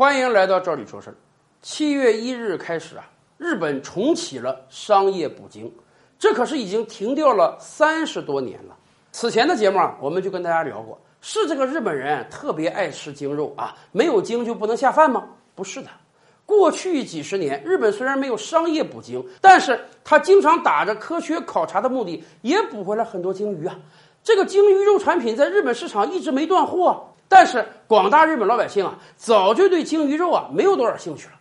欢迎来到这里说事儿。七月一日开始啊，日本重启了商业捕鲸，这可是已经停掉了三十多年了。此前的节目啊，我们就跟大家聊过，是这个日本人特别爱吃鲸肉啊，没有鲸就不能下饭吗？不是的。过去几十年，日本虽然没有商业捕鲸，但是他经常打着科学考察的目的，也捕回来很多鲸鱼啊。这个鲸鱼肉产品在日本市场一直没断货，但是广大日本老百姓啊，早就对鲸鱼肉啊没有多少兴趣了。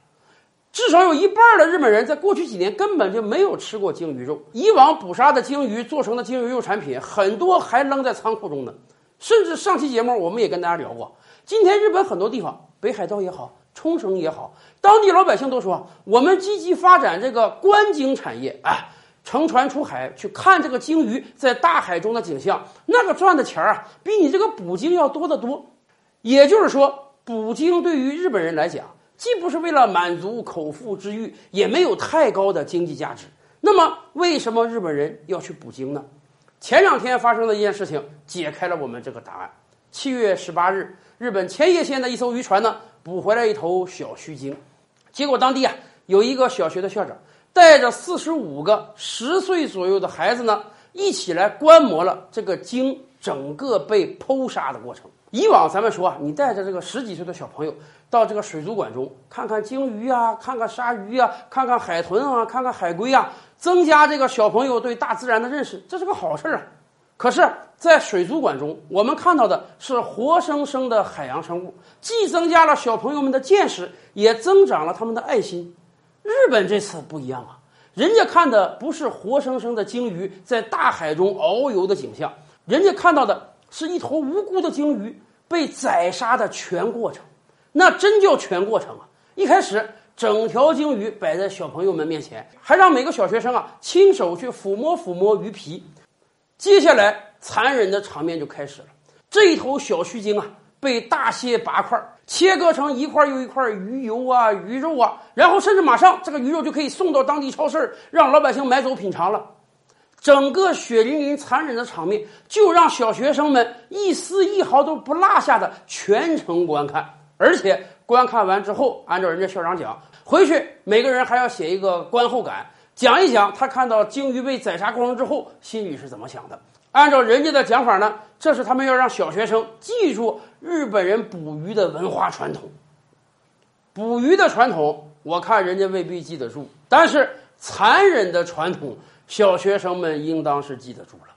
至少有一半的日本人在过去几年根本就没有吃过鲸鱼肉。以往捕杀的鲸鱼做成的鲸鱼肉产品，很多还扔在仓库中呢。甚至上期节目我们也跟大家聊过，今天日本很多地方，北海道也好，冲绳也好，当地老百姓都说，我们积极发展这个观鲸产业，啊。乘船出海去看这个鲸鱼在大海中的景象，那个赚的钱啊，比你这个捕鲸要多得多。也就是说，捕鲸对于日本人来讲，既不是为了满足口腹之欲，也没有太高的经济价值。那么，为什么日本人要去捕鲸呢？前两天发生的一件事情解开了我们这个答案。七月十八日，日本千叶县的一艘渔船呢，捕回来一头小须鲸，结果当地啊，有一个小学的校长。带着四十五个十岁左右的孩子呢，一起来观摩了这个鲸整个被剖杀的过程。以往咱们说啊，你带着这个十几岁的小朋友到这个水族馆中看看鲸鱼啊，看看鲨鱼啊，看看海豚啊，看看海龟啊，增加这个小朋友对大自然的认识，这是个好事儿啊。可是，在水族馆中，我们看到的是活生生的海洋生物，既增加了小朋友们的见识，也增长了他们的爱心。日本这次不一样啊，人家看的不是活生生的鲸鱼在大海中遨游的景象，人家看到的是一头无辜的鲸鱼被宰杀的全过程，那真叫全过程啊！一开始，整条鲸鱼摆在小朋友们面前，还让每个小学生啊亲手去抚摸抚摸鱼皮，接下来残忍的场面就开始了，这一头小须鲸啊。被大卸八块，切割成一块又一块鱼油啊、鱼肉啊，然后甚至马上这个鱼肉就可以送到当地超市，让老百姓买走品尝了。整个血淋淋、残忍的场面，就让小学生们一丝一毫都不落下的全程观看。而且观看完之后，按照人家校长讲，回去每个人还要写一个观后感，讲一讲他看到鲸鱼被宰杀过程之后心里是怎么想的。按照人家的讲法呢，这是他们要让小学生记住日本人捕鱼的文化传统。捕鱼的传统，我看人家未必记得住，但是残忍的传统，小学生们应当是记得住了。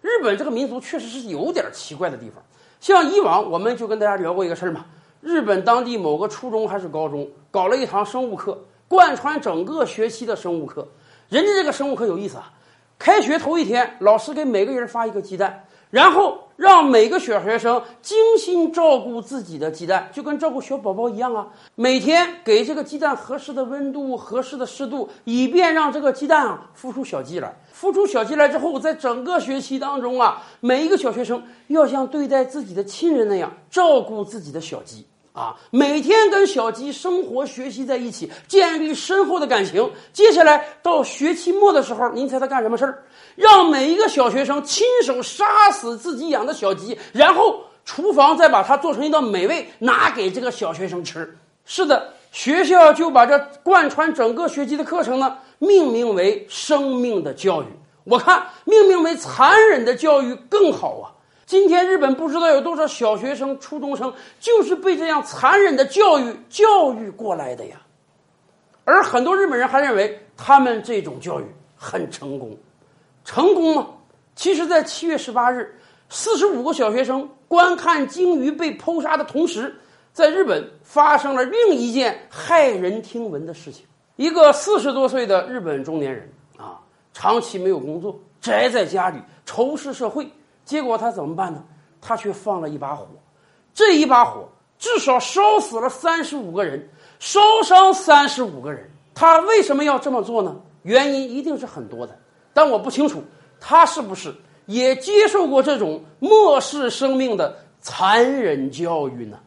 日本这个民族确实是有点奇怪的地方。像以往我们就跟大家聊过一个事儿嘛，日本当地某个初中还是高中搞了一堂生物课，贯穿整个学期的生物课。人家这个生物课有意思啊。开学头一天，老师给每个人发一个鸡蛋，然后让每个小学生精心照顾自己的鸡蛋，就跟照顾小宝宝一样啊。每天给这个鸡蛋合适的温度、合适的湿度，以便让这个鸡蛋啊孵出小鸡来。孵出小鸡来之后，在整个学期当中啊，每一个小学生要像对待自己的亲人那样照顾自己的小鸡。啊，每天跟小鸡生活学习在一起，建立深厚的感情。接下来到学期末的时候，您猜他干什么事儿？让每一个小学生亲手杀死自己养的小鸡，然后厨房再把它做成一道美味，拿给这个小学生吃。是的，学校就把这贯穿整个学期的课程呢，命名为“生命的教育”。我看命名为“残忍的教育”更好啊。今天日本不知道有多少小学生、初中生就是被这样残忍的教育教育过来的呀，而很多日本人还认为他们这种教育很成功，成功吗？其实，在七月十八日，四十五个小学生观看鲸鱼被剖杀的同时，在日本发生了另一件骇人听闻的事情：一个四十多岁的日本中年人啊，长期没有工作，宅在家里，仇视社会。结果他怎么办呢？他却放了一把火，这一把火至少烧死了三十五个人，烧伤三十五个人。他为什么要这么做呢？原因一定是很多的，但我不清楚他是不是也接受过这种漠视生命的残忍教育呢？